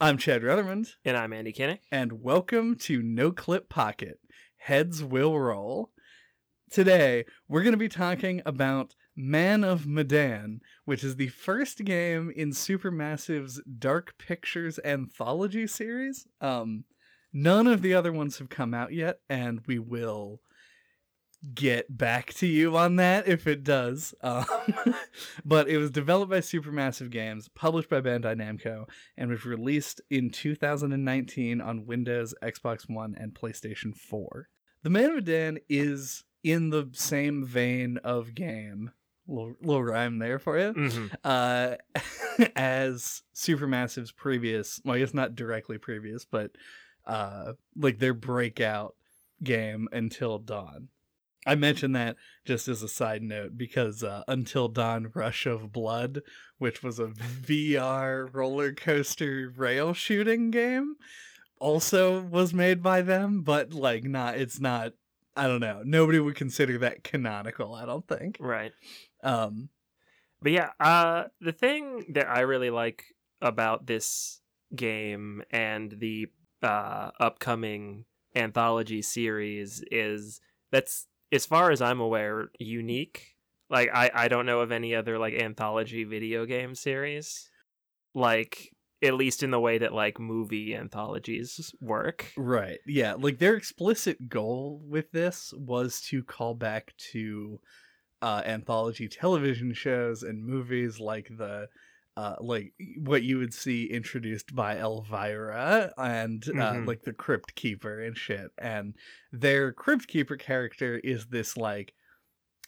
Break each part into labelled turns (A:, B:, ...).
A: I'm Chad Ruthermond,
B: And I'm Andy Kinnick.
A: and welcome to No Clip Pocket. Heads will roll. Today, we're going to be talking about Man of Medan, which is the first game in Supermassive's Dark Pictures anthology series. Um, none of the other ones have come out yet, and we will get back to you on that if it does. Um, but it was developed by Supermassive Games, published by Bandai Namco, and was released in 2019 on Windows, Xbox One, and PlayStation 4. The Man of Medan is in the same vein of game. Little, little rhyme there for you.
B: Mm-hmm.
A: Uh, as Supermassive's previous, well, I guess not directly previous, but uh, like their breakout game Until Dawn. I mentioned that just as a side note because uh, Until Dawn Rush of Blood, which was a VR roller coaster rail shooting game, also was made by them, but like not it's not I don't know. Nobody would consider that canonical, I don't think.
B: Right.
A: Um
B: But yeah, uh, the thing that I really like about this game and the uh, upcoming anthology series is that's, as far as I'm aware, unique. Like, I, I don't know of any other, like, anthology video game series. Like, at least in the way that, like, movie anthologies work.
A: Right. Yeah. Like their explicit goal with this was to call back to uh, anthology television shows and movies like the. Uh, like what you would see introduced by Elvira and uh,
B: Mhm.
A: like the Crypt Keeper and shit. And their Crypt Keeper character is this like,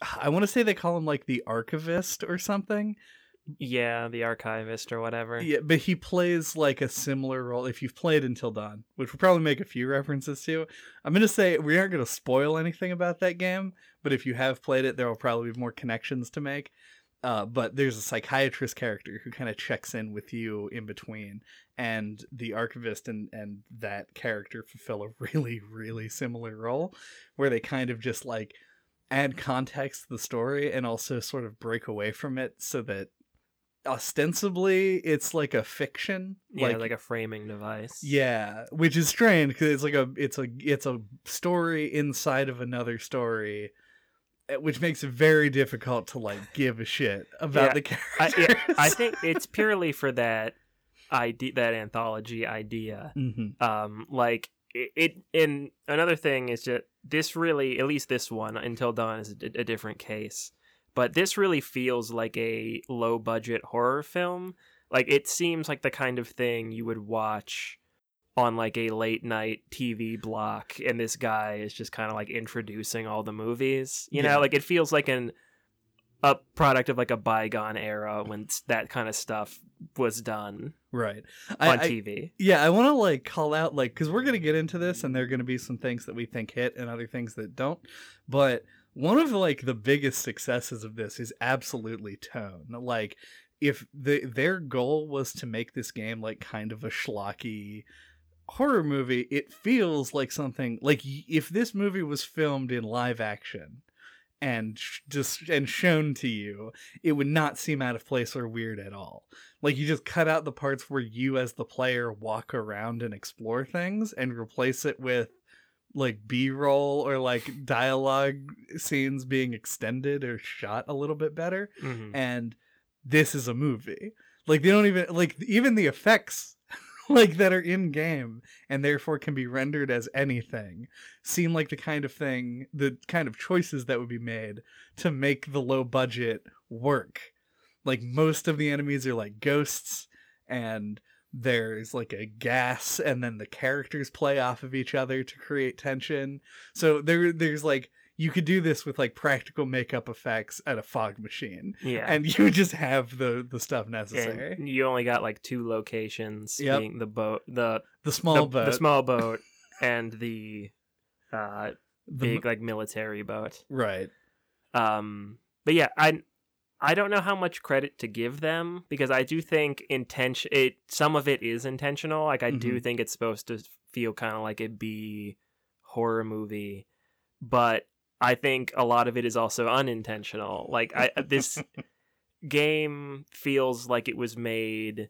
A: I want to say they call him like the Archivist or something.
B: Yeah, the archivist or whatever.
A: Yeah, but he plays like a similar role. If you've played Until Dawn, which we'll probably make a few references to, I'm gonna say we aren't gonna spoil anything about that game. But if you have played it, there will probably be more connections to make. Uh, but there's a psychiatrist character who kind of checks in with you in between, and the archivist and and that character fulfill a really really similar role, where they kind of just like add context to the story and also sort of break away from it so that ostensibly it's like a fiction
B: Yeah, like, a framing device.
A: yeah which is strange because it's like a it's a it's a story inside of another story which makes it very difficult to like give a shit about
B: Yeah,
A: the
B: I,
A: characters
B: yeah, I think it's purely for that idea, that anthology idea.
A: Mhm.
B: Um, like it, it. And another thing is just this really, at least this one, Until Dawn is a, a different case. But this really feels like a low budget horror film. Like it seems like the kind of thing you would watch on like a late night TV block, and this guy is just kind of like introducing all the movies. You
A: Yeah.
B: know, like it feels like an a product of like a bygone era when that kind of stuff was done
A: right
B: on
A: I, I,
B: TV.
A: yeah i want to like call out like because we're gonna get into this and there are gonna be some things that we think hit and other things that don't but one of like the biggest successes of this is absolutely tone like if the their goal was to make this game like kind of a schlocky horror movie it feels like something like if this movie was filmed in live action and just and shown to you it would not seem out of place or weird at all. Like you just cut out the parts where you as the player walk around and explore things and replace it with like b-roll or like dialogue scenes being extended or shot a little bit better.
B: Mhm.
A: and this is a movie. Like they don't even like even the effects like that are in game and therefore can be rendered as anything seem like the kind of thing the kind of choices that would be made to make the low budget work. Like most of the enemies are like ghosts and there's like a gas and then the characters play off of each other to create tension. So there there's like you could do this with like practical makeup effects at a fog machine
B: Yeah.
A: and you just have the the stuff necessary
B: and you only got like two locations
A: Yep.
B: being the boat the
A: the small
B: the,
A: boat
B: the small boat and the uh
A: the
B: big like military boat
A: right
B: um but yeah i i don't know how much credit to give them because i do think intention it some of it is intentional like i do
A: Mhm.
B: think it's supposed to feel kind of like a b horror movie but i think a lot of it is also unintentional like i uh, this game feels like it was made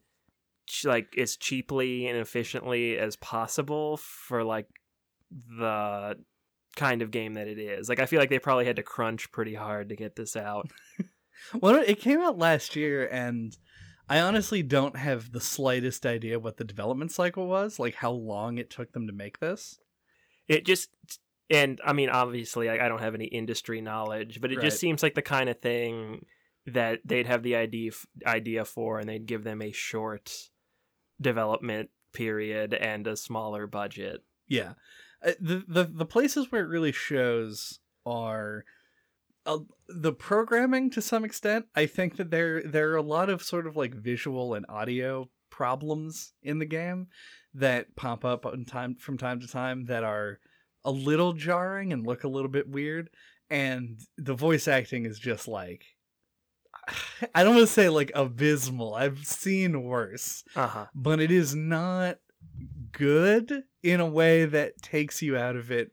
B: ch- like as cheaply and efficiently as possible for like the kind of game that it is. Like I feel like they probably had to crunch pretty hard to get this out.
A: Well, it came out last year, and I honestly don't have the slightest idea what the development cycle was, like how long it took them to make this.
B: It just and I mean obviously I, I don't have any industry knowledge, but it
A: Right.
B: just seems like the kind of thing that they'd have the idea idea for and they'd give them a short development period and a smaller budget.
A: Yeah, Uh, the the the places where it really shows are uh, the programming to some extent. I think that there there are a lot of sort of like visual and audio problems in the game that pop up on time from time to time that are a little jarring and look a little bit weird and the voice acting is just like I don't want to say like abysmal. I've seen worse
B: Uh-huh.
A: but it is not good in a way that takes you out of it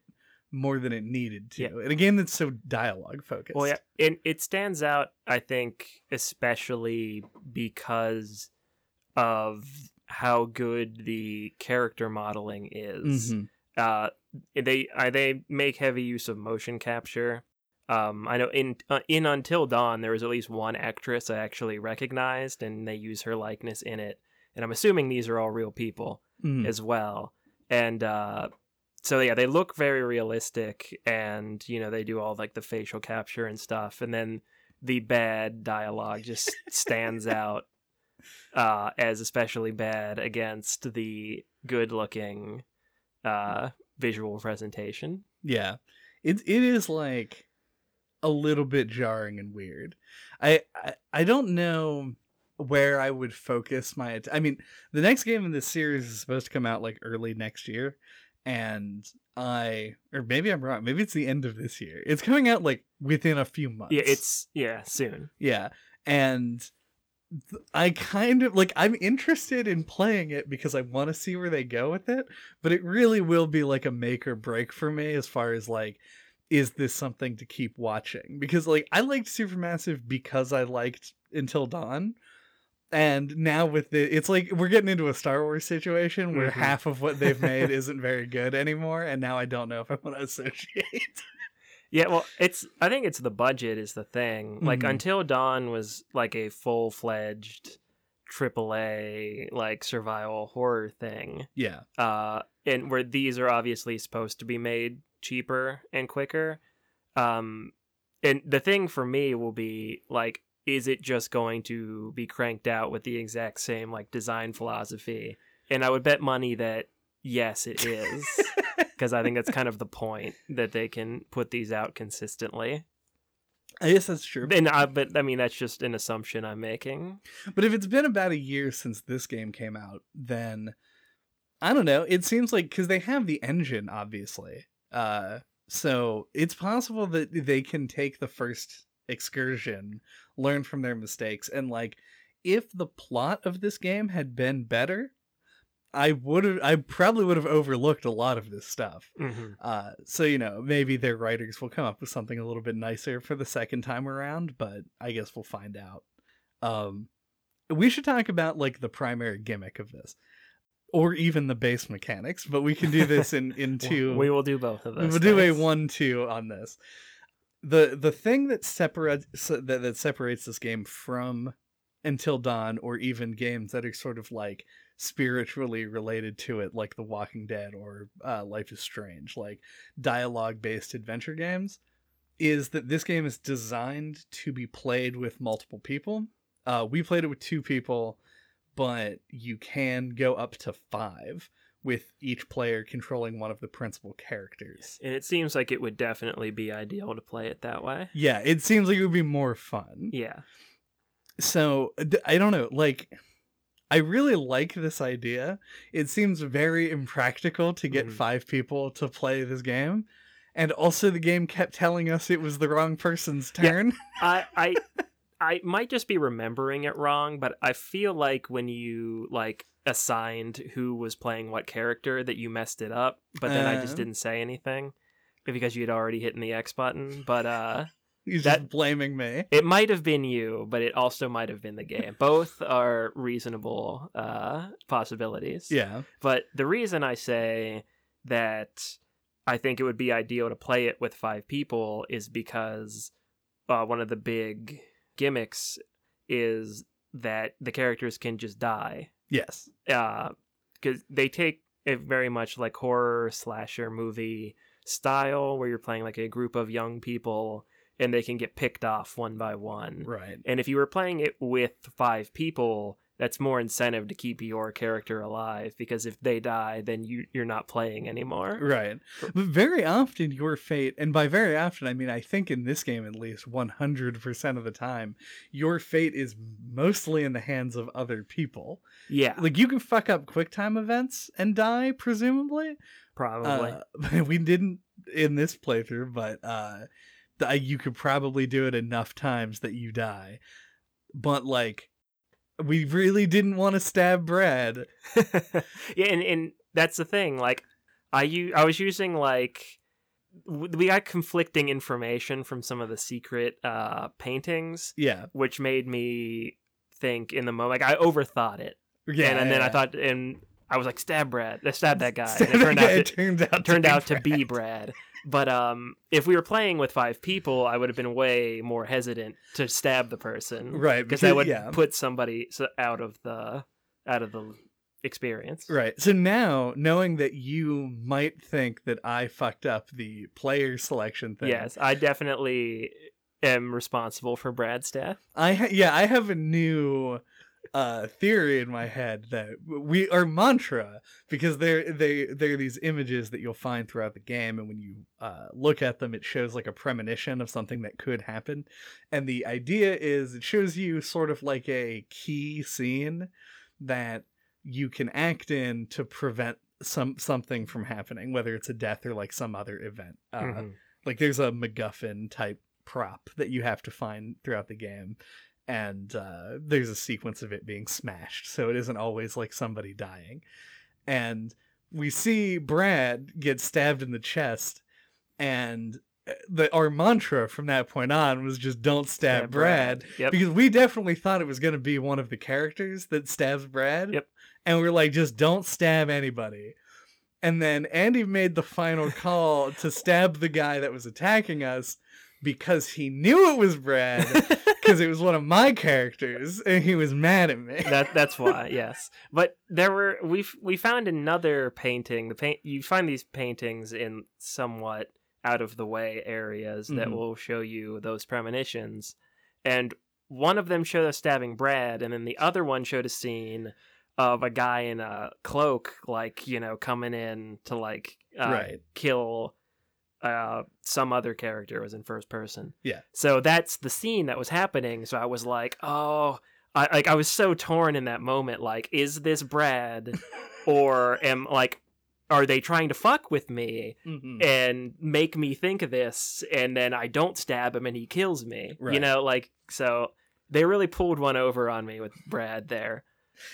A: more than it needed to.
B: Yeah.
A: In a game that's so dialogue focused.
B: Well, yeah, it it stands out. I think especially because of how good the character modeling is.
A: Mhm.
B: Uh, they they make heavy use of motion capture. Um, I know in uh, in Until Dawn there was at least one actress I actually recognized, and they use her likeness in it. And I'm assuming these are all real people
A: Mm.
B: as well. And uh, so yeah, they look very realistic, and you know they do all like the facial capture and stuff, and then the bad dialogue just stands out uh, as especially bad against the good-looking uh, visual presentation.
A: Yeah. It it is like a little bit jarring and weird. I I, I don't know where I would focus my att- I mean, the next game in this series is supposed to come out like early next year and I or maybe I'm wrong. Maybe it's the end of this year. It's coming out like within a few months.
B: Yeah, it's yeah soon.
A: Yeah. And I kind of like I'm interested in playing it because I want to see where they go with it, but it really will be like a make or break for me as far as like is this something to keep watching? Because like I liked Supermassive because I liked Until Dawn. And now with the it's like we're getting into a Star Wars situation where
B: Mhm.
A: half of what they've made isn't very good anymore and now I don't know if I want to associate.
B: Yeah, well, it's I think it's the budget is the thing. Like
A: Mhm.
B: Until Dawn was like a full fledged AAA like survival horror thing.
A: yeah.
B: uh, and where these are obviously supposed to be made cheaper and quicker. Um, and the thing for me will be like, is it just going to be cranked out with the exact same like design philosophy? And I would bet money that yes, it is, because I think that's kind of the point that they can put these out consistently.
A: I guess that's true.
B: And I, but I mean, that's just an assumption I'm making.
A: But if it's been about a year since this game came out, then I don't know. It seems like because they have the engine, obviously. Uh, so it's possible that they can take the first excursion, learn from their mistakes, and like if the plot of this game had been better, I would have. I probably would have overlooked a lot of this stuff.
B: hmm
A: Uh, so you know, maybe their writers will come up with something a little bit nicer for the second time around, but I guess we'll find out. Um, we should talk about like the primary gimmick of this, or even the base mechanics, but we can do this in in two.
B: We will do both of those.
A: we
B: those.
A: will do a one-two on this. the The thing that separates that, that separates this game from Until Dawn, or even games that are sort of like spiritually related to it, like The Walking Dead or uh, Life is Strange, like dialogue based adventure games, is that this game is designed to be played with multiple people. Uh, we played it with two people, but you can go up to five with each player controlling one of the principal characters.
B: And it seems like it would definitely be ideal to play it that way.
A: Yeah, it seems like it would be more fun.
B: Yeah.
A: So I don't know, like I really like this idea. It seems very impractical to get
B: Mhm.
A: five people to play this game. And also the game kept telling us it was the wrong person's
B: Yeah.
A: turn.
B: I I I might just be remembering it wrong, but I feel like when you like assigned who was playing what character that you messed it up, but then I just
A: Uh.
B: didn't say anything because you had already hit the X button. But uh
A: He's
B: That-
A: blaming me.
B: It might have been you, but it also might have been the game. Both are reasonable uh, possibilities.
A: Yeah.
B: But the reason I say that I think it would be ideal to play it with five people is because uh, one of the big gimmicks is that the characters can just die.
A: Yes.
B: Because they take it very much like horror slasher movie style, where you're playing like a group of young people and they can get picked off one by one.
A: Right.
B: And if you were playing it with five people, that's more incentive to keep your character alive because if they die, then you you're not playing anymore.
A: Right. But very often your fate, and by very often I mean I think in this game at least 100% of the time, your fate is mostly in the hands of other people.
B: Yeah,
A: Like you can fuck up quick time events and die presumably.
B: probably.
A: Uh, we didn't in this playthrough, but uh you could probably do it enough times that you die. But like we really didn't want to stab Brad.
B: yeah, and, and that's the thing. Like, I u- I was using like we got conflicting information from some of the secret uh paintings,
A: Yeah.
B: which made me think in the moment. Like, I overthought it,
A: Yeah.
B: and, and then I thought, and I was like, stab Brad, stab that guy.
A: Stab
B: and it turned
A: that
B: out
A: guy,
B: to,
A: it turned out
B: turned
A: to
B: out
A: be
B: to be Brad. But um, if we were playing with five people, I would have been way more hesitant to stab the person,
A: Right,
B: Because that would
A: yeah.
B: put somebody out of the out of the experience.
A: Right. So now, knowing that you might think that I fucked up the player selection thing.
B: Yes, I definitely am responsible for Brad's death.
A: I ha- yeah, I have a new uh theory in my head that we are mantra because they're they they're these images that you'll find throughout the game and when you uh look at them it shows like a premonition of something that could happen and the idea is it shows you sort of like a key scene that you can act in to prevent some something from happening whether it's a death or like some other event uh,
B: Mhm.
A: like there's a MacGuffin type prop that you have to find throughout the game, and uh, there's a sequence of it being smashed, so it isn't always like somebody dying. And we see Brad get stabbed in the chest, and uh, the our mantra from that point on was just don't stab
B: Yeah,
A: Brad,
B: Yep.
A: because we definitely thought it was going to be one of the characters that stabs Brad.
B: Yep.
A: And we're like, just don't stab anybody. And then Andy made the final call to stab the guy that was attacking us because he knew it was Brad because it was one of my characters and he was mad at me.
B: that that's why yes but there were we we found another painting the paint you find these paintings in somewhat out of the way areas that
A: Mhm.
B: will show you those premonitions and one of them showed us stabbing brad and then the other one showed a scene of a guy in a cloak like you know coming in to like uh,
A: Right.
B: kill uh some other character was in first person
A: Yeah.
B: so that's the scene that was happening so i was like oh I like I was so torn in that moment. Like, is this Brad, or am like, are they trying to fuck with me
A: Mhm.
B: and make me think of this, and then I don't stab him and he kills me? You know, like so they really pulled one over on me with Brad there.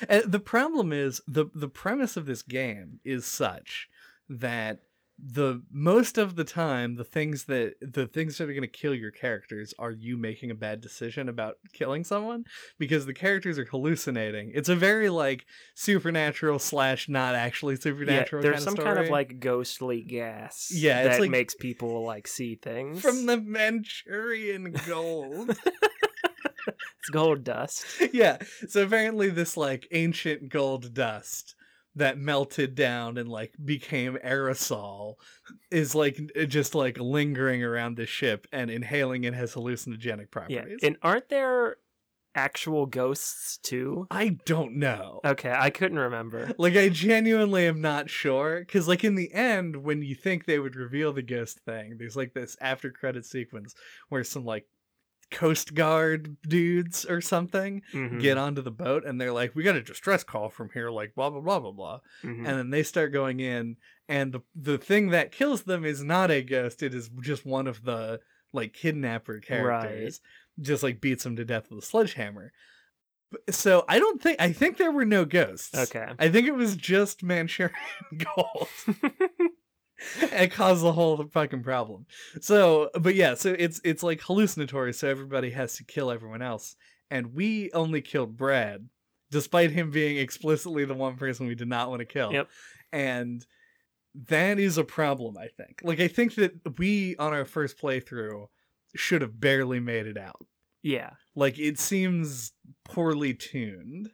A: Uh, the problem is the the premise of this game is such that the most of the time the things that the things that are going to kill your characters are you making a bad decision about killing someone because the characters are hallucinating it's a very like supernatural slash not actually supernatural
B: yeah, there's some
A: of
B: kind of like ghostly gas.
A: Yeah,
B: that
A: like-
B: makes people like see things
A: from the manchurian gold
B: it's gold dust.
A: yeah. So apparently this like ancient gold dust that melted down and like became aerosol is like just like lingering around the ship and inhaling it has hallucinogenic properties.
B: Yeah, and aren't there actual ghosts too?
A: I don't know.
B: Okay, I couldn't remember.
A: Like I genuinely am not sure cuz like in the end when you think they would reveal the ghost thing there's like this after credit sequence where some like coast guard dudes or something
B: Mhm,
A: get onto the boat and they're like we got a distress call from here like blah blah blah blah blah.
B: Mhm.
A: and then they start going in and the the thing that kills them is not a ghost it is just one of the like kidnapper characters just like beats them to death with a sledgehammer. So i don't think i think there were no ghosts.
B: Okay.
A: i think it was just manchurian gold and cause the whole fucking problem. So, but yeah, so it's it's like hallucinatory, so everybody has to kill everyone else, and we only killed Brad, despite him being explicitly the one person we did not want to kill.
B: Yep.
A: And that is a problem, I think. Like, I think that we on our first playthrough should have barely made it out.
B: Yeah.
A: Like, it seems poorly tuned.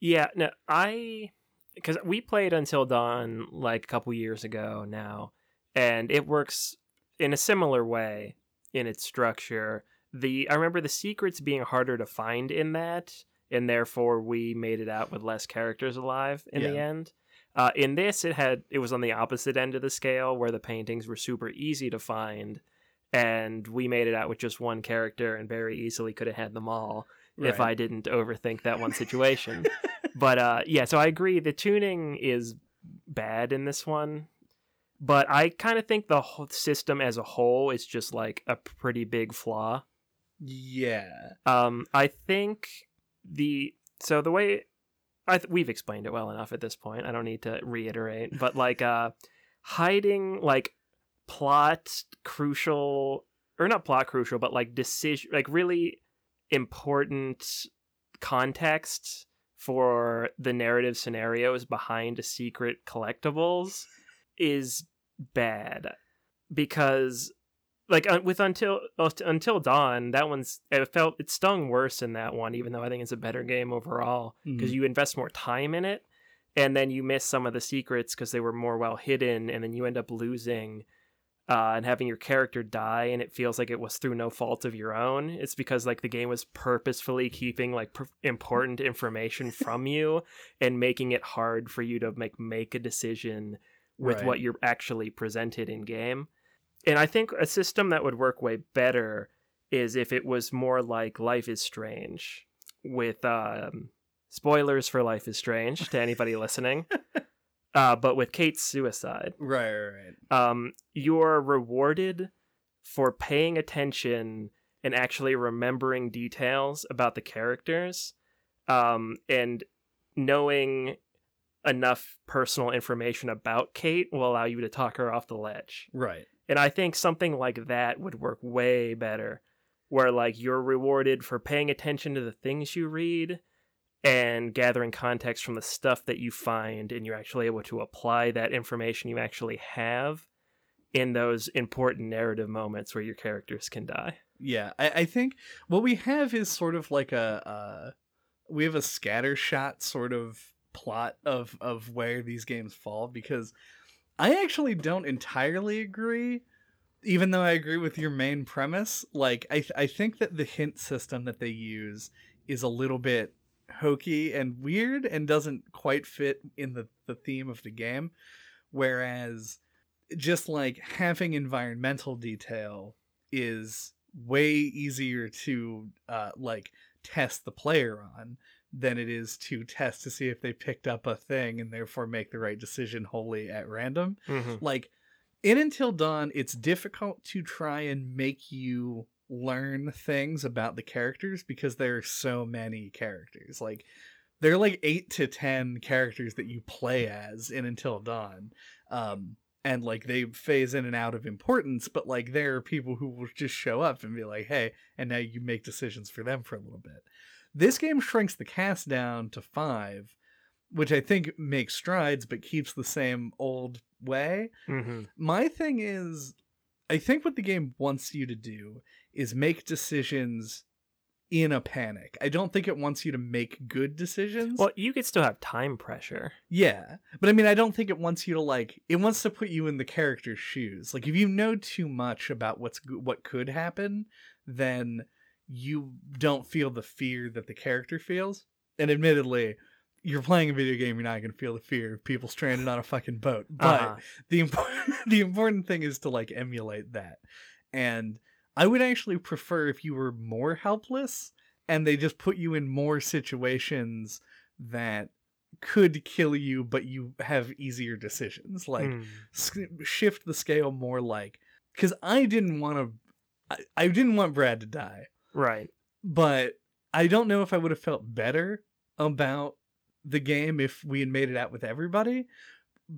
B: Yeah, no, I because we played Until Dawn like a couple years ago now, and it works in a similar way in its structure. The I remember the secrets being harder to find in that, and therefore we made it out with less characters alive in the end. Uh, in this, it had it was on the opposite end of the scale where the paintings were super easy to find, and we made it out with just one character and very easily could have had them all if I didn't overthink that one situation. but uh, yeah, so I agree. The tuning is bad in this one, but I kind of think the whole system as a whole is just like a pretty big flaw.
A: Yeah.
B: Um, I think the so the way I th- we've explained it well enough at this point. I don't need to reiterate, but like uh, hiding like plot crucial or not plot crucial, but like decision like really important context for the narrative scenarios behind secret collectibles is bad because like with until uh, until dawn that one's it felt it stung worse in that one even though i think it's a better game overall because
A: Mhm.
B: you invest more time in it and then you miss some of the secrets because they were more well hidden and then you end up losing uh, and having your character die and it feels like it was through no fault of your own it's because like the game was purposefully keeping like pr- important information from you and making it hard for you to make make a decision with
A: Right.
B: what you're actually presented in game and i think a system that would work way better is if it was more like life is strange with um spoilers for life is strange to anybody listening uh but with kate's suicide
A: Right, right, right.
B: um, you're rewarded for paying attention and actually remembering details about the characters um, and knowing enough personal information about Kate will allow you to talk her off the ledge.
A: Right.
B: And I think something like that would work way better, where like you're rewarded for paying attention to the things you read and gathering context from the stuff that you find, and you're actually able to apply that information you actually have in those important narrative moments where your characters can die.
A: Yeah, I, I think what we have is sort of like a uh, we have a scatter shot sort of plot of of where these games fall because I actually don't entirely agree. Even though I agree with your main premise, like I th- I think that the hint system that they use is a little bit hokey and weird and doesn't quite fit in the the theme of the game, whereas just like having environmental detail is way easier to uh, like test the player on than it is to test to see if they picked up a thing and therefore make the right decision wholly at random.
B: Mm-hmm.
A: Like in Until Dawn, it's difficult to try and make you learn things about the characters because there are so many characters. Like there are like eight to ten characters that you play as in Until Dawn. Um, and like they phase in and out of importance, but like there are people who will just show up and be like, hey, and now you make decisions for them for a little bit. This game shrinks the cast down to five, which I think makes strides but keeps the same old way.
B: Mm-hmm.
A: My thing is, I think what the game wants you to do is make decisions in a panic. I don't think it wants you to make good decisions.
B: Well, you could still have time pressure.
A: Yeah, but I mean, I don't think it wants you to like. It wants to put you in the character's shoes. Like, if you know too much about what's what could happen, then you don't feel the fear that the character feels. And admittedly, you're playing a video game. You're not going to feel the fear of people stranded on a fucking boat. But
B: Uh-huh.
A: the important the important thing is to like emulate that. And I would actually prefer if you were more helpless and they just put you in more situations that could kill you but you have easier decisions like
B: Mm.
A: shift the scale more like cuz I didn't want to I, I didn't want Brad to die
B: right.
A: but I don't know if I would have felt better about the game if we had made it out with everybody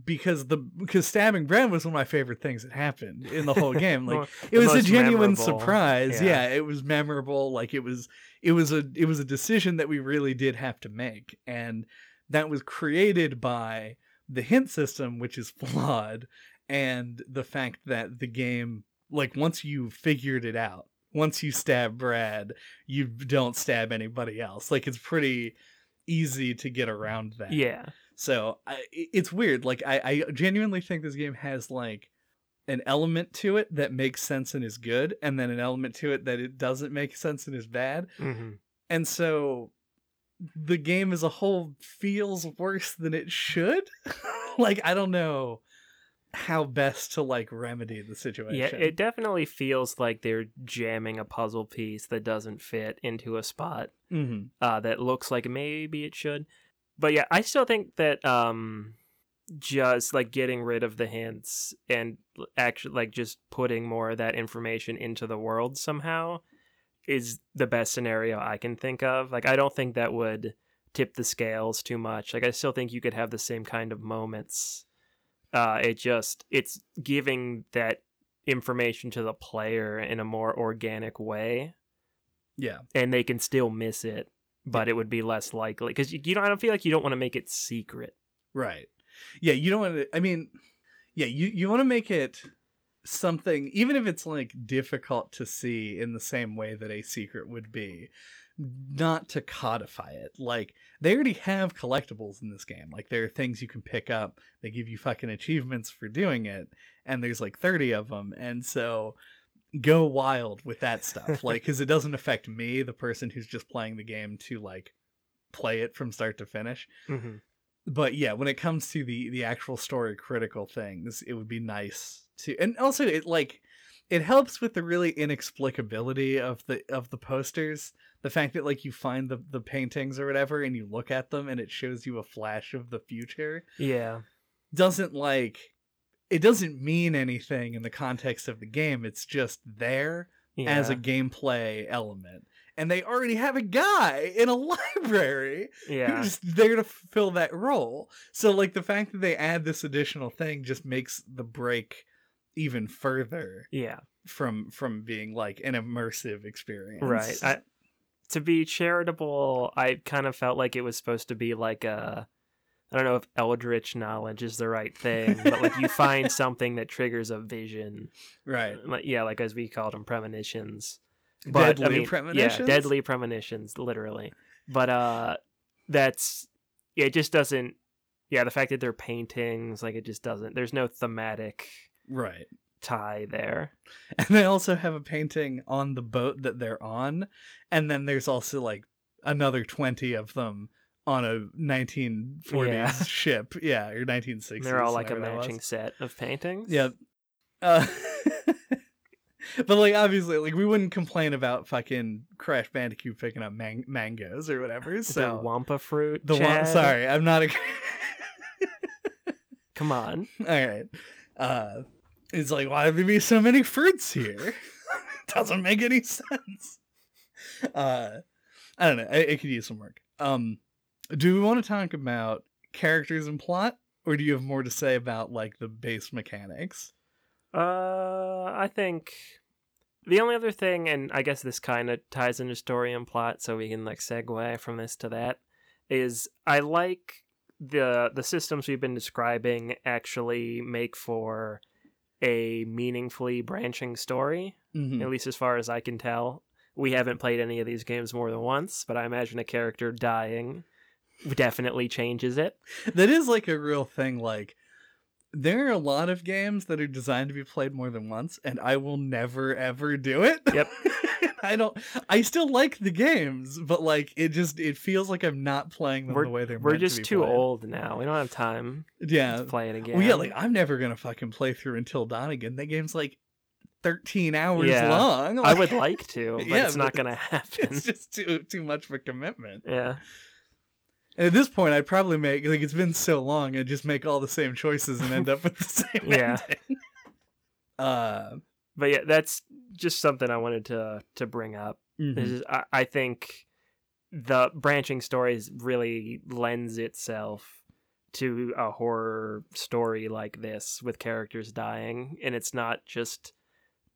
A: because the because stabbing Brad was one of my favorite things that happened in the whole game. Like it was a genuine
B: memorable.
A: surprise.
B: Yeah.
A: Yeah. it was memorable. Like it was it was a it was a decision that we really did have to make, and that was created by the hint system, which is flawed, and the fact that the game like once you figured it out, once you stab Brad, you don't stab anybody else. Like it's pretty easy to get around that.
B: Yeah.
A: So I, it's weird. Like I, I genuinely think this game has like an element to it that makes sense and is good, and then an element to it that it doesn't make sense and is bad.
B: hmm
A: And so the game as a whole feels worse than it should. like I don't know how best to like remedy the situation.
B: Yeah, it definitely feels like they're jamming a puzzle piece that doesn't fit into a spot
A: hmm
B: uh, that looks like maybe it should. But yeah, I still think that um, just like getting rid of the hints and actually like just putting more of that information into the world somehow is the best scenario I can think of. Like, I don't think that would tip the scales too much. Like, I still think you could have the same kind of moments. Uh, it just it's giving that information to the player in a more organic way
A: Yeah.
B: and they can still miss it, but it would be less likely because you, you don't. I don't feel like you don't want to make it secret.
A: Right. Yeah, you don't want to I mean, yeah, you you want to make it something even if it's like difficult to see in the same way that a secret would be not to codify it like they already have collectibles in this game like there are things you can pick up they give you fucking achievements for doing it and there's like 30 of them and so go wild with that stuff. Like because it doesn't affect me the person who's just playing the game to like play it from start to finish.
B: Mm-hmm.
A: but yeah when it comes to the the actual story critical things it would be nice to and also it like it helps with the really inexplicability of the of the posters. The fact that like you find the the paintings or whatever and you look at them and it shows you a flash of the future
B: Yeah,
A: doesn't like it doesn't mean anything in the context of the game it's just there
B: yeah.
A: as a gameplay element and they already have a guy in a library
B: yeah.
A: who's there to fill that role. So like the fact that they add this additional thing just makes the break even further
B: yeah.
A: from from being like an immersive experience.
B: Right. I, to be charitable, I kind of felt like it was supposed to be like a. I don't know if eldritch knowledge is the right thing, but like you find something that triggers a vision,
A: right.
B: like yeah, like as we called them, premonitions. But, I
A: Deadly
B: mean,
A: premonitions.
B: Yeah, deadly premonitions, literally. But uh, that's yeah, it just doesn't. Yeah, the fact that they're paintings, like it just doesn't. There's no thematic
A: Right.
B: tie there.
A: And they also have a painting on the boat that they're on, and then there's also like another 20 of them on a 1940s
B: Yeah.
A: ship. Yeah, or 1960s.
B: They're all like a
A: whatever that was.
B: matching set of paintings.
A: Yeah. Uh, but like obviously, like we wouldn't complain about fucking Crash Bandicoot picking up man- mangoes or whatever.
B: the
A: So
B: Wumpa fruit.
A: the one, sorry, I'm not a.
B: Come on.
A: All right. Uh, it's like why would there be so many fruits here? Doesn't make any sense. Uh, I don't know. It could use some work. Um, do we want to talk about characters and plot, or do you have more to say about like the base mechanics?
B: Uh, I think the only other thing, and I guess this kind of ties into story and plot, so we can like segue from this to that, is I like the the systems we've been describing actually make for a meaningfully branching story.
A: Mhm.
B: At least as far as I can tell, we haven't played any of these games more than once, but I imagine a character dying definitely changes it.
A: that is like a real thing like there are a lot of games that are designed to be played more than once and i will never ever do it
B: Yep.
A: i don't i still like the games but like it just it feels like i'm not playing them
B: We're-
A: the way they're
B: We're
A: meant to
B: just
A: be
B: too
A: played.
B: old now. We don't have time
A: yeah
B: to play it again.
A: well yeah like i'm never gonna fucking play through until dawn again that game's like 13 hours
B: Yeah.
A: long
B: I would like to, but
A: Yeah,
B: it's not gonna happen.
A: it's just too too much of a commitment
B: Yeah.
A: And at this point, I'd probably make like it's been so long, I'd just make all the same choices and end up with the same
B: Yeah.
A: ending. Uh,
B: But yeah, that's just something I wanted to to bring up.
A: mhm.
B: Is, I, I think the branching stories really lends itself to a horror story like this with characters dying and it's not just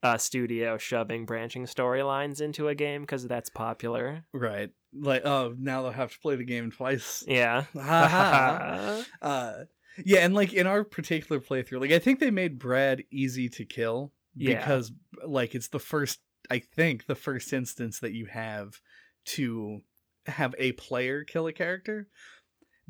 B: a studio shoving branching storylines into a game because that's popular
A: Right. Like, oh, now they'll have to play the game twice.
B: yeah
A: uh, yeah, and like in our particular playthrough, like I think they made Brad easy to kill
B: Yeah.
A: because like it's the first, I think, the first instance that you have to have a player kill a character.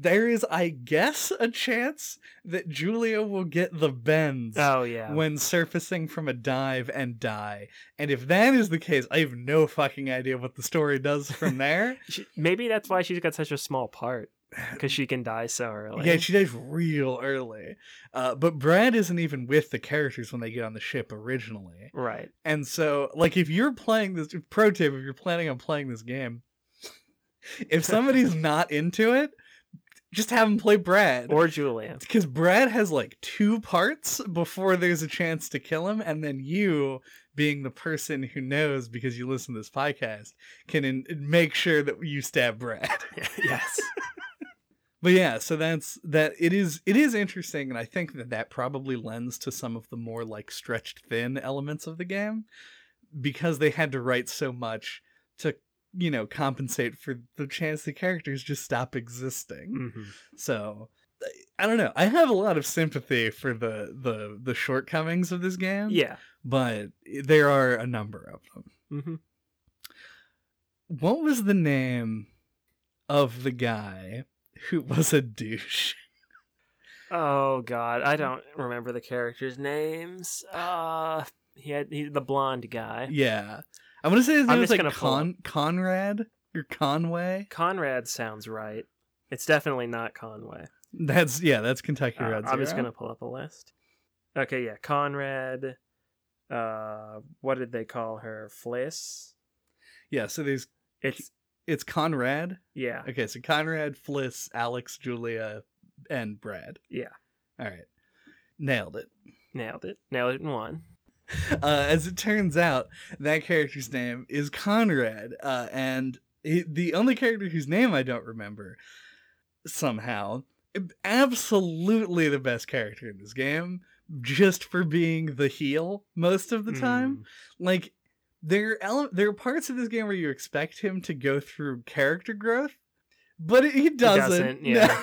A: There is, I guess, a chance that Julia will get the bends
B: oh yeah
A: when surfacing from a dive and die. And if that is the case, I have no fucking idea what the story does from there.
B: She, maybe that's why she's got such a small part because she can die so early
A: Yeah, she dies real early. Uh, but Brad isn't even with the characters when they get on the ship originally.
B: right
A: And so, like, if you're playing this, pro tip, if you're planning on playing this game, if somebody's not into it, just have him play Brad.
B: or Julian
A: because Brad has like two parts before there's a chance to kill him, and then you, being the person who knows because you listen to this podcast, can in- make sure that you stab Brad.
B: yes
A: But yeah, so that's that. It is it is interesting, and I think that that probably lends to some of the more like stretched thin elements of the game because they had to write so much to you know compensate for the chance the characters just stop existing.
B: hmm
A: So I don't know. I have a lot of sympathy for the the the shortcomings of this game.
B: yeah
A: but there are a number of them.
B: hmm
A: What was the name of the guy who was a douche?
B: Oh god, I don't remember the characters' names. Uh he had he, the blonde guy.
A: Yeah. I want to say his
B: I'm
A: name
B: just
A: like
B: gonna
A: Con- Conrad or Conway.
B: Conrad sounds right. It's definitely not Conway.
A: That's yeah, that's Kentucky
B: Uh,
A: Road
B: I'm just gonna pull up a list. Okay, yeah, Conrad. Uh, what did they call her? Fliss.
A: Yeah, so these.
B: It's
A: it's Conrad.
B: yeah,
A: Okay, so Conrad, Fliss, Alex, Julia, and Brad.
B: yeah.
A: All right. Nailed it.
B: Nailed it. Nailed it in one.
A: Uh, as it turns out, that character's name is Conrad, uh, and he, the only character whose name I don't remember somehow, absolutely the best character in this game, just for being the heel most of the time. Like there are ele- there are parts of this game where you expect him to go through character growth, but he doesn't.
B: doesn't, yeah.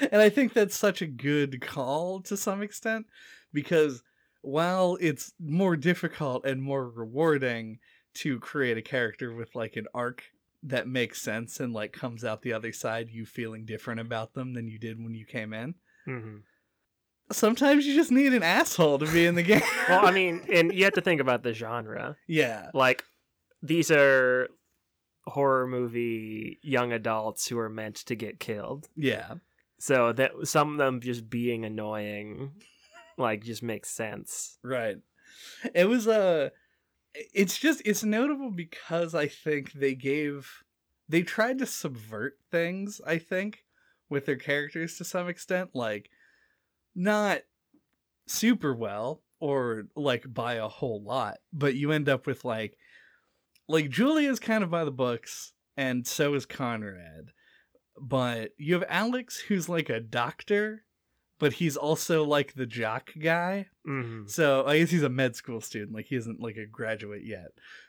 A: and I think that's such a good call to some extent because while it's more difficult and more rewarding to create a character with like an arc that makes sense and like comes out the other side you feeling different about them than you did when you came in.
B: hmm
A: Sometimes you just need an asshole to be in the game.
B: Well, I mean, and you have to think about the genre.
A: yeah.
B: Like, these are horror movie young adults who are meant to get killed.
A: Yeah.
B: So that some of them just being annoying, like, just makes sense.
A: Right. It was uh it's just it's notable because I think they gave they tried to subvert things, I think, with their characters to some extent, like not super well or like by a whole lot, but you end up with like like Julia's kind of by the books and so is Conrad. But you have Alex who's like a doctor, but he's also like the jock guy.
B: hmm
A: So I guess he's a med school student, like he isn't like a graduate yet.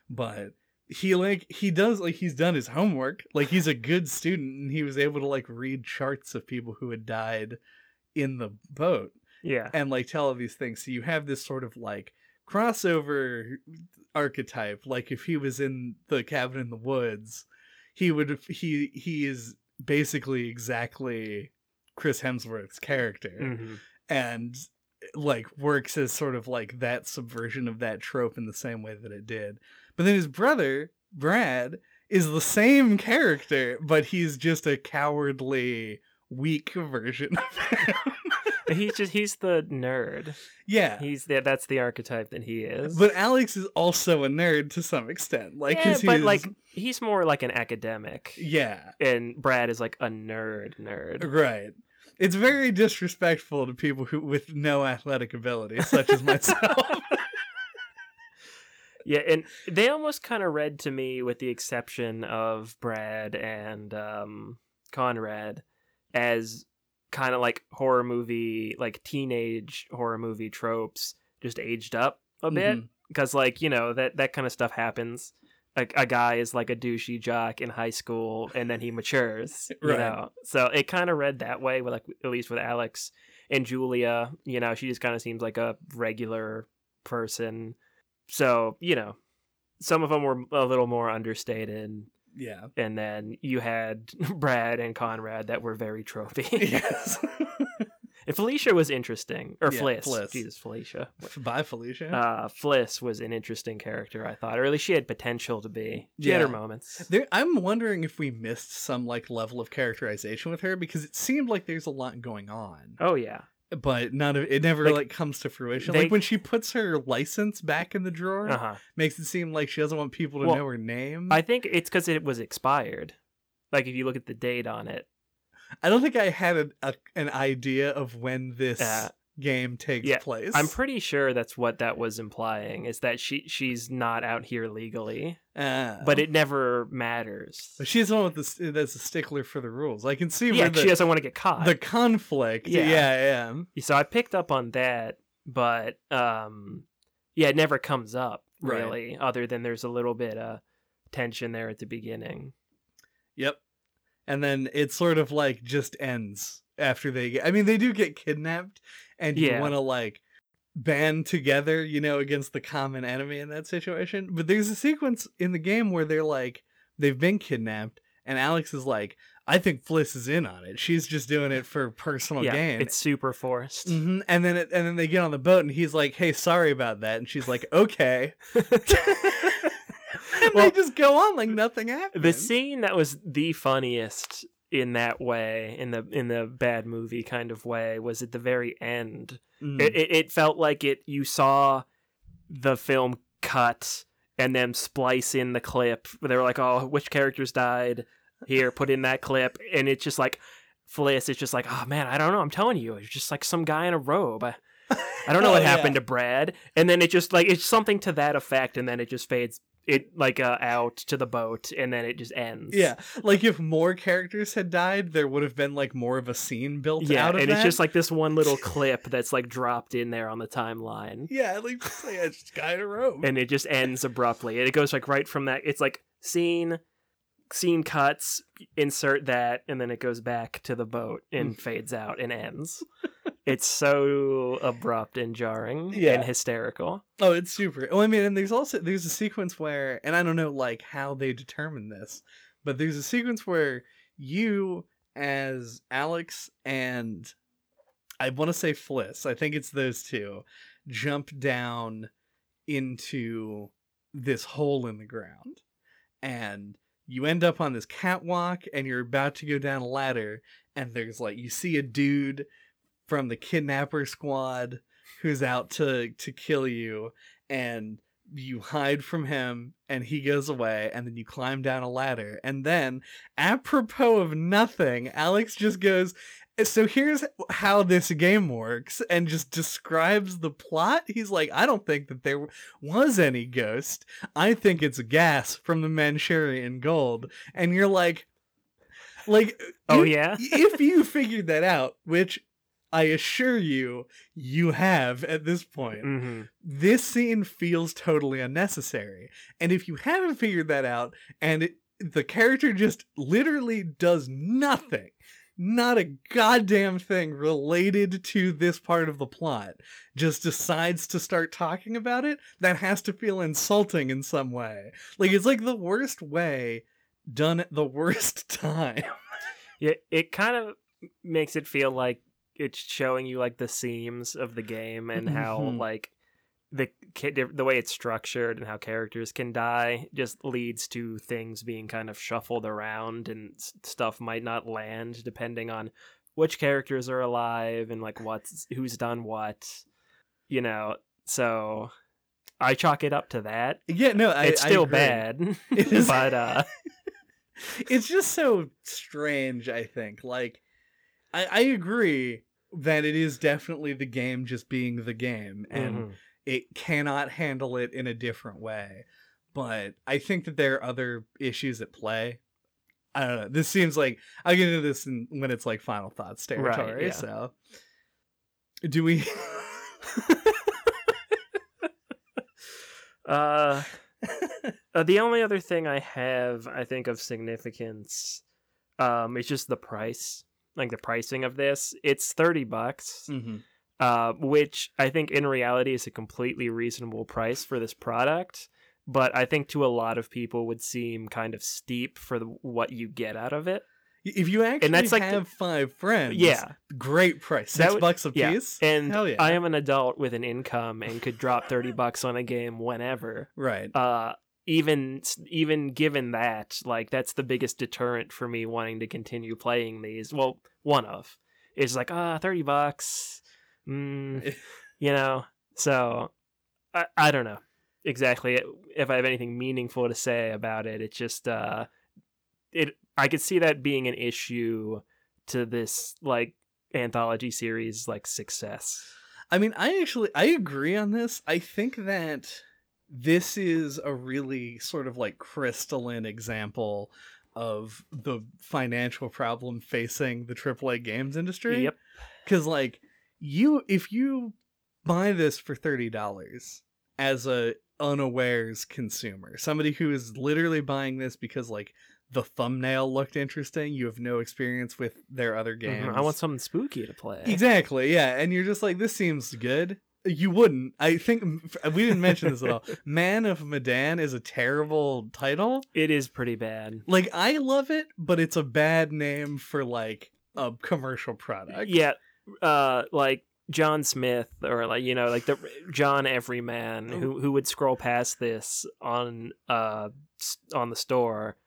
A: But he like he does like he's done his homework. Like he's a good student and he was able to like read charts of people who had died in the boat
B: Yeah.
A: and like tell all these things. So you have this sort of like crossover archetype. Like if he was in the cabin in the woods, he would he he is basically exactly Chris Hemsworth's character
B: hmm
A: and like works as sort of like that subversion of that trope in the same way that it did. But then his brother, Brad, is the same character, but he's just a cowardly, weak version of him.
B: He's just he's the nerd.
A: yeah.
B: He's the, that's the archetype that he is.
A: But Alex is also a nerd to some extent. Like,
B: yeah, but like he's more like an academic,
A: yeah,
B: and Brad is like a nerd nerd.
A: right. It's very disrespectful to people who with no athletic ability, such as myself.
B: Yeah, and they almost kind of read to me, with the exception of Brad and um, Conrad, as kind of like horror movie, like teenage horror movie tropes, just aged up a bit. Because like you know that that kind of stuff happens. Like a guy is like a douchey jock in high school, and then he matures. You
A: Right.
B: know, so it kind of read that way. With like at least with Alex and Julia, you know, she just kind of seems like a regular person. So you know, some of them were a little more understated,
A: Yeah.
B: and then you had Brad and Conrad that were very tropey.
A: Yes.
B: And Felicia was interesting, or
A: Yeah,
B: Fliss.
A: Fliss.
B: Jesus, Felicia.
A: Bye, Felicia.
B: Uh, Fliss was an interesting character, I thought, or at least she had potential to be. She had her moments.
A: There, I'm wondering if we missed some like level of characterization with her because it seemed like there's a lot going on,
B: Oh yeah,
A: but none of it never
B: Like,
A: like, comes to fruition.
B: they-
A: like when she puts her license back in the drawer,
B: uh huh.
A: makes it seem like she doesn't want people to
B: Well,
A: know her name.
B: I think it's because it was expired. Like if you look at the date on it,
A: I don't think I had a, a, an idea of when this
B: Uh,
A: game takes
B: yeah,
A: place.
B: I'm pretty sure that's what that was implying. Is that she she's not out here legally,
A: uh,
B: but it never matters.
A: but she's the one with the that's a stickler for the rules. I can see
B: Yeah,
A: where the,
B: she doesn't want to get caught.
A: the conflict.
B: Yeah.
A: Yeah, yeah.
B: So I picked up on that, but um, yeah, it never comes up
A: Right.
B: really, other than there's a little bit of tension there at the beginning.
A: Yep. And then it sort of like just ends after they get I mean they do get kidnapped and you
B: Yeah.
A: want to like band together, you know, against the common enemy in that situation. But there's a sequence in the game where they're like they've been kidnapped and Alex is like I think Fliss is in on it. She's just doing it for personal
B: yeah,
A: gain.
B: it's super forced.
A: hmm And then it, and then they get on the boat and he's like, "Hey, sorry about that." And she's like, "Okay." and
B: Well,
A: they just go on like nothing happened.
B: the scene that was the funniest in that way, in the in the bad movie kind of way, was at the very end.
A: Mm.
B: It, it, it felt like it. You saw the film cut and then splice in the clip. They were like, "Oh, which characters died?" Here, put in that clip, and it's just like Fliss. It's just like, "Oh man, I don't know. I'm telling you, it's just like some guy in a robe." I, I don't know
A: Oh,
B: what
A: yeah.
B: happened to Brad. And then it just like it's something to that effect, and then it just fades it like uh, out to the boat, and then it just ends.
A: Yeah, like if more characters had died, there would have been like more of a scene built
B: yeah,
A: out of it.
B: and
A: that.
B: it's just like this one little clip that's like dropped in there on the timeline.
A: yeah, like just like a guy in a robe.
B: and it just ends abruptly. And it goes like right from that. It's like scene, scene cuts, insert that, and then it goes back to the boat and fades out and ends. It's so abrupt and jarring
A: Yeah.
B: and hysterical.
A: oh, it's super. Well, I mean, and there's also there's a sequence where, and I don't know like how they determine this, but there's a sequence where you as Alex and I want to say Fliss, I think it's those two, jump down into this hole in the ground. And you end up on this catwalk and you're about to go down a ladder and there's like you see a dude from the kidnapper squad who's out to to kill you and you hide from him and he goes away and then you climb down a ladder. And then apropos of nothing alex just goes so here's how this game works and just describes the plot. He's like i don't think that there was any ghost. I think it's gas from the manchurian gold. And you're like like
B: Oh yeah,
A: if you figured that out which i assure you you have at this point
B: hmm
A: this scene feels totally unnecessary. And if you haven't figured that out, and it, the character just literally does nothing, not a goddamn thing related to this part of the plot, just decides to start talking about it, that has to feel insulting in some way. Like, it's like the worst way done at the worst time.
B: yeah. It kind of makes it feel like it's showing you like the seams of the game and how
A: Mhm.
B: like the the way it's structured and how characters can die just leads to things being kind of shuffled around and stuff might not land depending on which characters are alive and like what's who's done what you know? So i chalk it up to that.
A: Yeah, no, I,
B: it's still bad
A: It is-
B: but uh
A: it's just so strange i think. Like I, I agree that it is definitely the game just being the game and
B: mhm.
A: it cannot handle it in a different way but i think that there are other issues at play I don't know. This seems like I'll get into this in, when it's like final thoughts territory.
B: yeah.
A: So, do we?
B: Uh, uh, the only other thing I have, I think, of significance, um, is just the price. Like the pricing of this, it's thirty bucks,
A: Mhm.
B: uh, which I think in reality is a completely reasonable price for this product. But I think to a lot of people would seem kind of steep for the, what you get out of it.
A: If you actually
B: that's like the-
A: have five friends,
B: Yeah,
A: great price, six
B: would-
A: bucks a
B: yeah.
A: piece.
B: and
A: yeah.
B: I am an adult with an income and could drop thirty bucks on a game whenever.
A: right.
B: uh even even given that like that's the biggest deterrent for me wanting to continue playing these well one of is like ah 30 bucks mm, you know? So I, I don't know exactly if i have anything meaningful to say about it. It's just uh it i could see that being an issue to this like anthology series like success.
A: I mean, I actually I agree on this. I think that this is a really sort of like crystalline example of the financial problem facing the AAA games industry.
B: yep
A: Cuz like you if you buy this for $30 as a unawares consumer, somebody who is literally buying this because like the thumbnail looked interesting, you have no experience with their other games.
B: Mhm, i want something spooky to play
A: Exactly, yeah. And you're just like, this seems good. You wouldn't. I think we didn't mention this at all. Man of Medan is a terrible title.
B: it is pretty bad
A: Like, I love it, but it's a bad name for like a commercial product.
B: yeah uh like john smith or like you know like the john everyman
A: Oh.
B: who who would scroll past this on uh on the store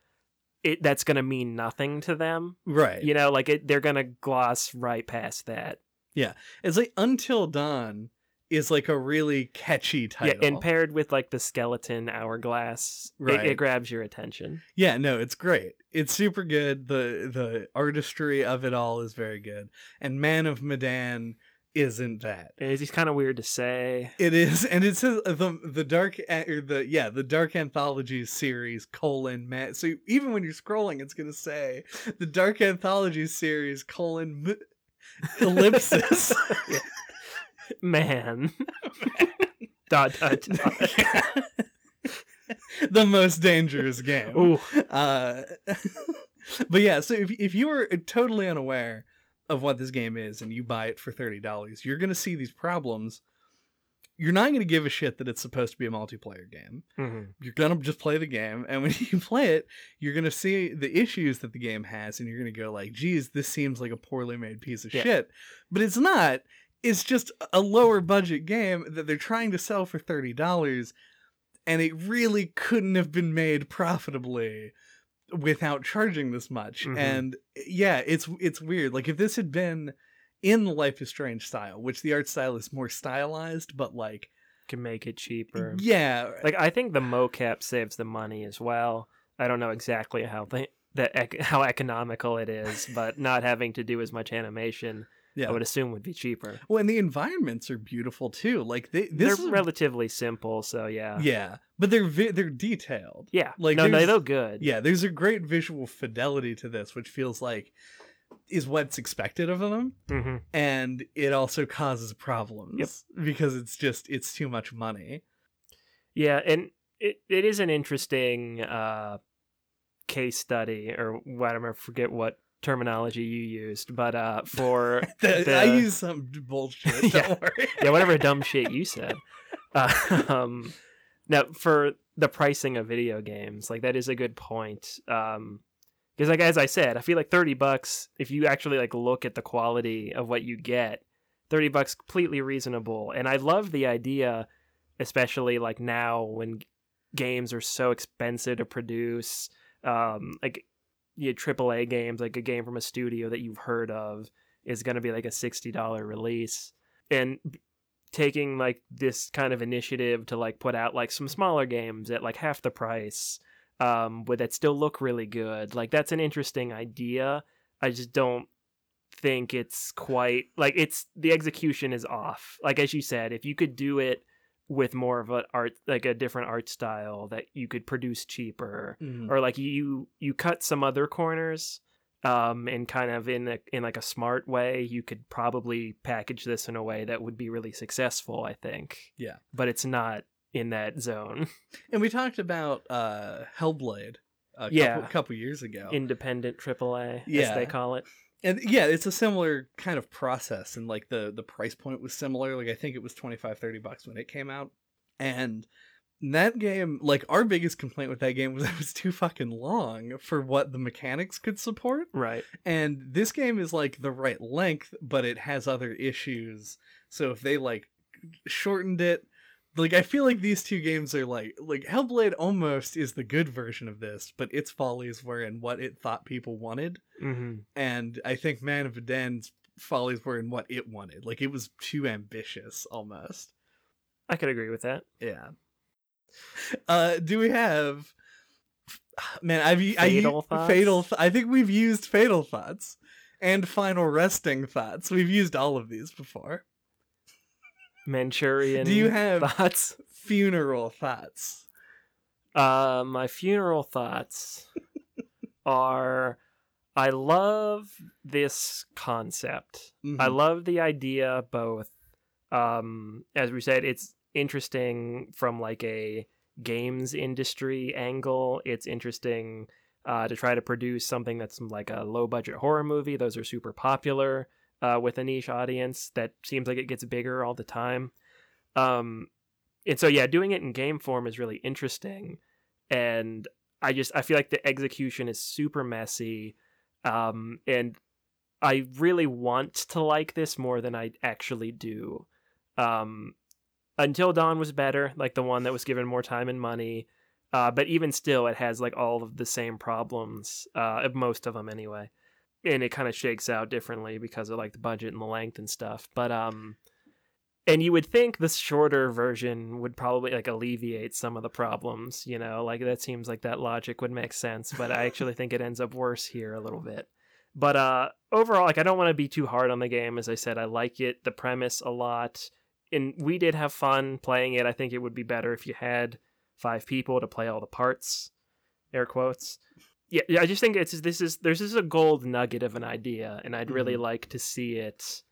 B: it that's gonna mean nothing to them
A: Right.
B: you know like it, they're gonna gloss right past that Yeah,
A: It's like Until Dawn is like a really catchy title.
B: yeah and paired with like the skeleton hourglass it- it, grabs your attention
A: Yeah, no, it's great. It's super good. The the artistry of it all is very good. And Man of Medan isn't that.
B: it's kind of weird to say
A: It is, and it says uh, the the dark or the yeah the dark anthology series colon man. So even when you're scrolling, it's gonna say the dark anthology series colon m- ellipsis.
B: Man dot dot dot
A: the most dangerous game.
B: Ooh.
A: Uh, but yeah, so if if you are totally unaware of what this game is and you buy it for thirty dollars, you're gonna see these problems. You're not gonna give a shit that it's supposed to be a multiplayer game.
B: Mhm.
A: You're gonna just play the game, and when you play it, you're gonna see the issues that the game has, and you're gonna go like, "Geez, this seems like a poorly made piece of
B: Yeah.
A: shit." But it's not. It's just a lower budget game that they're trying to sell for thirty dollars, and it really couldn't have been made profitably without charging this much.
B: Mhm.
A: And yeah, it's it's weird. Like if this had been in the Life is Strange style, which the art style is more stylized, but like
B: can make it cheaper
A: yeah,
B: like I think the mocap saves the money as well. I don't know exactly how the, the ec- how economical it is, but not having to do as much animation,
A: yeah.
B: I would assume would be cheaper.
A: Well, and the environments are beautiful too. Like they, this
B: They're
A: is
B: relatively simple, so yeah,
A: yeah, but they're vi- they're detailed.
B: yeah.
A: Like,
B: no, no, they look good.
A: Yeah, there's a great visual fidelity to this, which feels like is what's expected of them,
B: hmm
A: and it also causes problems
B: Yep.
A: because it's just it's too much money.
B: yeah, and it, it is an interesting uh, case study, or what I forget what terminology you used, but uh, for
A: I
B: the-
A: use some bullshit.
B: Yeah.
A: Don't worry.
B: yeah, whatever dumb shit you said. Uh, um, now, for the pricing of video games, like that is a good point. Um, because like as I said, I feel like thirty bucks if you actually like look at the quality of what you get, thirty bucks completely reasonable. And I love the idea, especially like now when games are so expensive to produce. Um, like yeah, AAA games, like a game from a studio that you've heard of, is going to be like a sixty dollar release, and taking like this kind of initiative to like put out like some smaller games at like half the price um but that still look really good? Like that's an interesting idea. I just don't think it's quite like it's the execution is off. Like as you said if you could do it with more of an art like a different art style that you could produce cheaper
A: Mhm.
B: or like you you cut some other corners um and kind of in a, in like a smart way you could probably package this in a way that would be really successful i think
A: Yeah.
B: but it's not in that zone
A: And we talked about uh, Hellblade a
B: Yeah.
A: couple, couple years ago.
B: independent aaa as they call it
A: and yeah it's a similar kind of process and like the the price point was similar like i think it was 25 30 bucks when it came out. And that game like our biggest complaint with that game was it was too fucking long for what the mechanics could support.
B: Right.
A: And this game is like the right length but it has other issues. So if they like shortened it like i feel like these two games are like like hellblade almost is the good version of this but its follies were in what it thought people wanted
B: hmm
A: and I think Man of Medan's follies were in what it wanted. Like it was too ambitious almost.
B: i could agree with that
A: Yeah. Uh do we have Man, I've I,
B: Fatal
A: I,
B: thoughts?
A: fatal th- I think we've used fatal thoughts and final resting thoughts. We've used all of these before.
B: Manchurian
A: Do you have-
B: thoughts
A: Funeral thoughts.
B: Uh, my funeral thoughts are I love this concept. I
A: Mhm.
B: love the idea both um as we said it's interesting from like a games industry angle. It's interesting uh, to try to produce something that's like a low budget horror movie. Those are super popular uh, with a niche audience that seems like it gets bigger all the time. Um, and so yeah, doing it in game form is really interesting. And I just I feel like the execution is super messy. Um, and I really want to like this more than I actually do. Um, Until Dawn was better, like the one that was given more time and money. Uh, but even still, it has like all of the same problems, uh, most of them anyway. And it kind of shakes out differently because of like the budget and the length and stuff. But um, and you would think the shorter version would probably like alleviate some of the problems, you know, like that seems like that logic would make sense. But I actually think it ends up worse here a little bit. But uh, overall, like I don't want to be too hard on the game. As I said, I like it, the premise a lot, and we did have fun playing it. I think it would be better if you had five people to play all the parts, air quotes. Yeah, yeah. I just think it's this is there's just a gold nugget of an idea, and I'd really mm-hmm. like to see it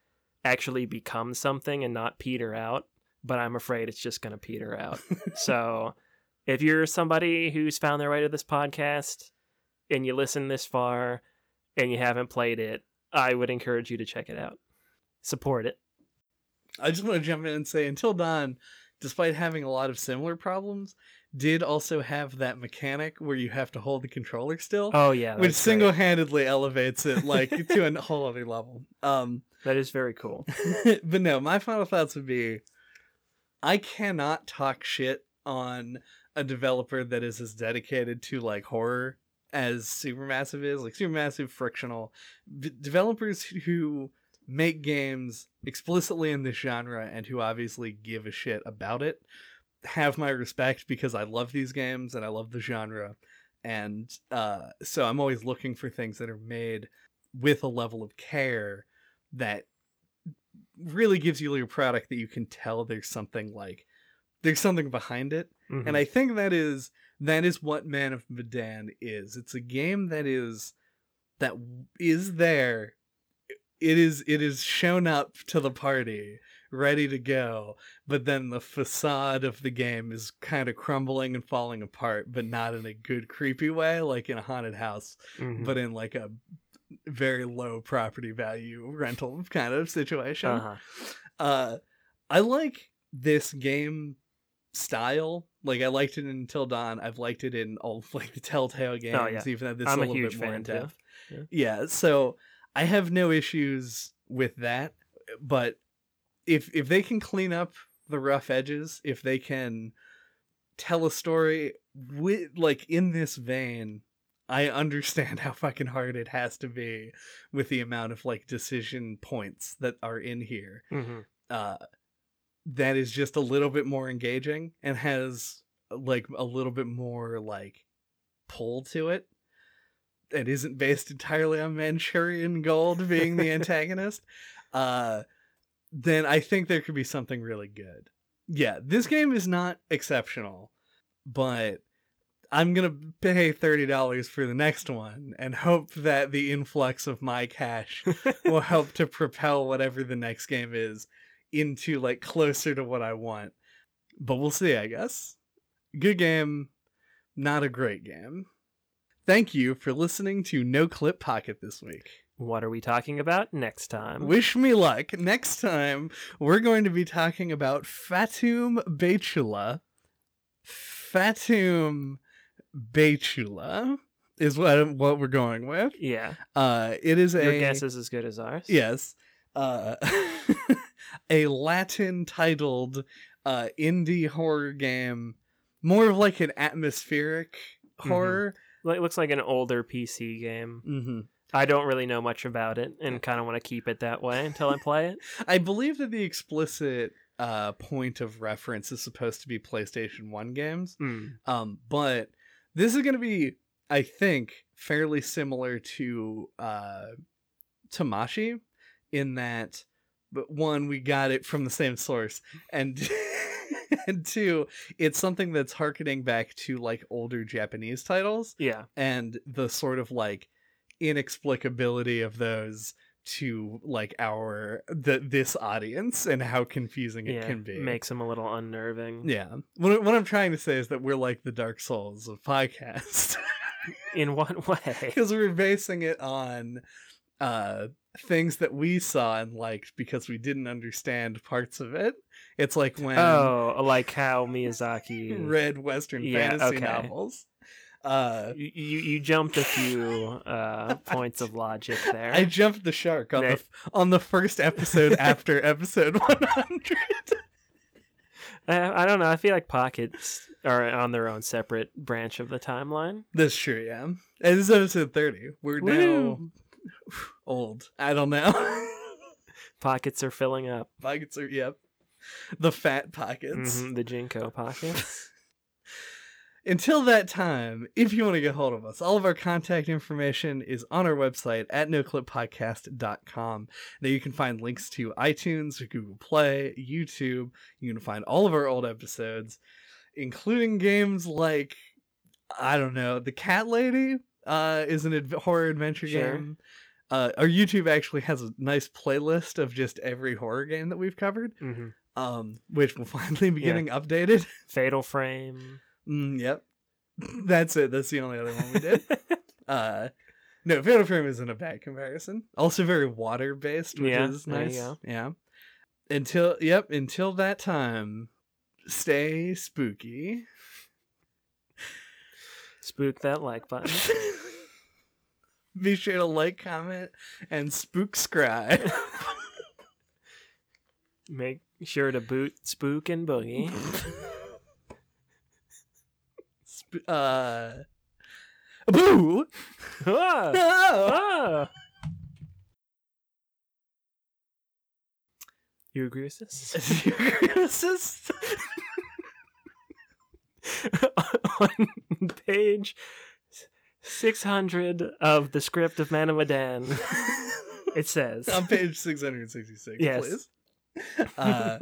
B: actually become something and not peter out. But I'm afraid it's just gonna peter out. so, if you're somebody who's found their way to this podcast and you listen this far and you haven't played it, I would encourage you to check it out. Support it.
A: I just want to jump in and say Until Dawn, despite having a lot of similar problems, did also have that mechanic where you have to hold the controller still.
B: Oh yeah,
A: which single-handedly elevates it like to a whole other level. Um
B: that is very cool.
A: but no, my final thoughts would be I cannot talk shit on a developer that is as dedicated to like horror as Supermassive is. Like Supermassive frictional D- developers who make games explicitly in this genre and who obviously give a shit about it have my respect because I love these games and I love the genre. And uh, so I'm always looking for things that are made with a level of care that really gives you a product that you can tell there's something like there's something behind it
B: Mhm.
A: and i think that is that is what man of medan is it's a game that is that is there it is it is shown up to the party ready to go but then the facade of the game is kind of crumbling and falling apart but not in a good creepy way like in a haunted house
B: Mhm.
A: but in like a very low property value rental kind of situation
B: uh-huh.
A: uh i like this game style like i liked it in until dawn i've liked it in all like the telltale games
B: Oh, yeah.
A: even though this
B: I'm
A: is
B: a
A: a little
B: huge
A: bit more
B: fan,
A: in depth
B: Yeah.
A: yeah so i have no issues with that but if if they can clean up the rough edges if they can tell a story with like in this vein i understand how fucking hard it has to be with the amount of like decision points that are in here
B: Mhm.
A: uh that is just a little bit more engaging and has like a little bit more like pull to it it isn't based entirely on manchurian gold being the antagonist uh then i think there could be something really good yeah, this game is not exceptional, but I'm gonna pay thirty dollars for the next one and hope that the influx of my cash will help to propel whatever the next game is into like closer to what I want. But we'll see, I guess. Good game, not a great game. Thank you for listening to No Clip Pocket this week.
B: What are we talking about next time?
A: Wish me luck. Next time, we're going to be talking about Fatum Betula. Fatum Betula is what what we're going with.
B: yeah,
A: Uh, it is
B: your
A: a
B: guess is as good as ours.
A: yes, uh, a Latin titled uh indie horror game, more of like an atmospheric
B: Mhm.
A: horror.
B: Well, it looks like an older PC game.
A: Mm-hmm.
B: I don't really know much about it, and kind of want to keep it that way until I play it.
A: I believe that the explicit uh, point of reference is supposed to be PlayStation 1 games.
B: Mm.
A: Um, but this is going to be, I think, fairly similar to uh, Tamashi in that, but one, we got it from the same source, and and two, it's something that's harkening back to like older Japanese titles
B: Yeah,
A: and the sort of like inexplicability of those to like our the this audience and how confusing it
B: yeah,
A: can be.
B: makes them a little unnerving.
A: yeah. What what I'm trying to say is that we're like the Dark Souls of podcast
B: In what way?
A: because we're basing it on uh things that we saw and liked because we didn't understand parts of it. It's like when
B: Oh, like how Miyazaki.
A: read Western
B: Yeah,
A: fantasy
B: okay.
A: novels. Uh
B: You, you you jumped a few uh, points of logic there.
A: I jumped the shark on
B: Right.
A: the on the first episode after episode 100.
B: I, I don't know. I feel like pockets are on their own separate branch of the timeline.
A: That's true, yeah. And this is episode 30. We're now old. I don't know.
B: Pockets are filling up.
A: pockets are, yep. The fat pockets.
B: Mhm, the JNCO pockets.
A: Until that time, if you want to get hold of us, all of our contact information is on our website at noclippodcast.com. There you can find links to iTunes, Google Play, YouTube. You can find all of our old episodes, including games like, I don't know, The Cat Lady uh, is an adv- horror adventure
B: Sure.
A: game. Uh, our YouTube actually has a nice playlist of just every horror game that we've covered,
B: hmm
A: um, which will finally be
B: Yeah.
A: getting updated.
B: Fatal Frame.
A: Mm, yep. That's it. That's the only other one we did. uh no, Fatal Frame isn't a bad comparison. Also very water based, which
B: Yeah,
A: is nice. Yeah. Until yep, until that time, stay spooky.
B: Spook that like button.
A: Be sure to like, comment, and spook scribe.
B: Make sure to boot Spook and Boogie.
A: Uh Boo!
B: ah,
A: No!
B: ah. You agree with this?
A: this
B: On page 600 of the script of Man of Medan, it says.
A: on page 666,
B: Yes.
A: please. Uh,